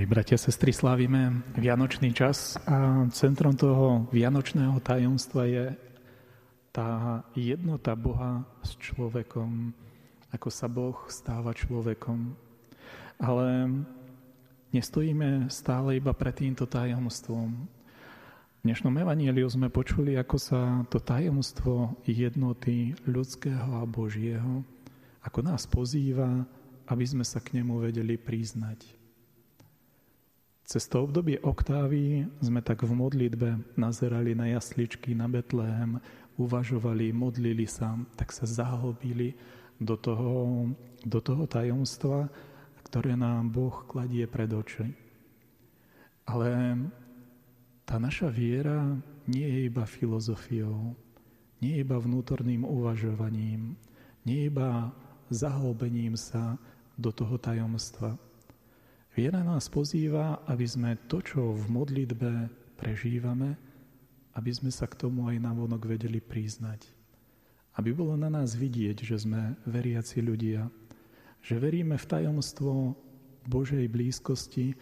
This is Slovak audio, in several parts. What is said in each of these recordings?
Milí bratia, sestry, slávime Vianočný čas a centrom toho Vianočného tajomstva je tá jednota Boha s človekom, ako sa Boh stáva človekom. Ale nestojíme stále iba pred týmto tajomstvom. V dnešnom evaníliu sme počuli, ako sa to tajomstvo jednoty ľudského a Božieho, ako nás pozýva, aby sme sa k nemu vedeli priznať. Cez to obdobie oktávy sme tak v modlitbe nazerali na jasličky, na Betlehem, uvažovali, modlili sa, tak sa zahlbili do toho, do toho tajomstva, ktoré nám Boh kladie pred oči. Ale tá naša viera nie je iba filozofiou, nie je iba vnútorným uvažovaním, nie je iba zahlbením sa do toho tajomstva Viera nás pozýva, aby sme to, čo v modlitbe prežívame, aby sme sa k tomu aj na vonok vedeli priznať. Aby bolo na nás vidieť, že sme veriaci ľudia, že veríme v tajomstvo Božej blízkosti,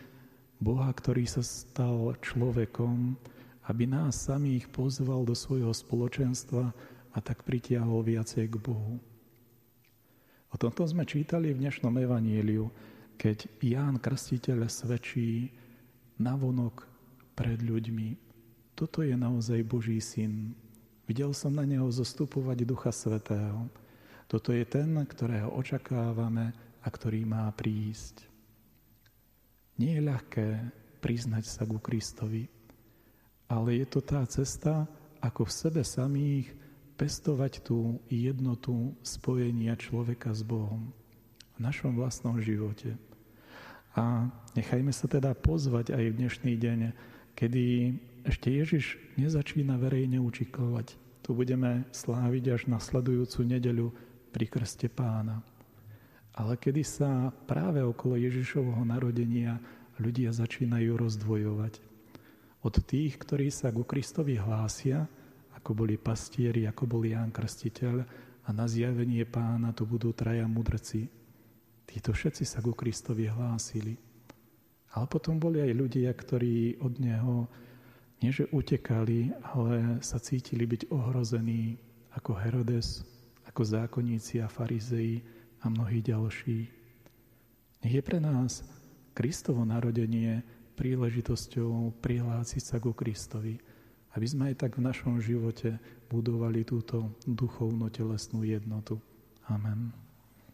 Boha, ktorý sa stal človekom, aby nás samých pozval do svojho spoločenstva a tak pritiahol viacej k Bohu. O tomto sme čítali v dnešnom evaníliu, keď Ján Krstiteľ svedčí navonok pred ľuďmi. Toto je naozaj Boží syn. Videl som na neho zostupovať Ducha Svetého. Toto je ten, ktorého očakávame a ktorý má prísť. Nie je ľahké priznať sa ku Kristovi, ale je to tá cesta, ako v sebe samých pestovať tú jednotu spojenia človeka s Bohom v našom vlastnom živote. A nechajme sa teda pozvať aj v dnešný deň, kedy ešte Ježiš nezačína verejne učikovať. Tu budeme sláviť až na sledujúcu nedeľu pri krste pána. Ale kedy sa práve okolo Ježišovho narodenia ľudia začínajú rozdvojovať. Od tých, ktorí sa ku Kristovi hlásia, ako boli pastieri, ako bol Ján Krstiteľ, a na zjavenie pána to budú traja mudrci, Títo všetci sa ku Kristovi hlásili. Ale potom boli aj ľudia, ktorí od Neho nieže utekali, ale sa cítili byť ohrození ako Herodes, ako zákonníci a farizei a mnohí ďalší. Nech je pre nás Kristovo narodenie príležitosťou prihlásiť sa ku Kristovi, aby sme aj tak v našom živote budovali túto duchovno-telesnú jednotu. Amen.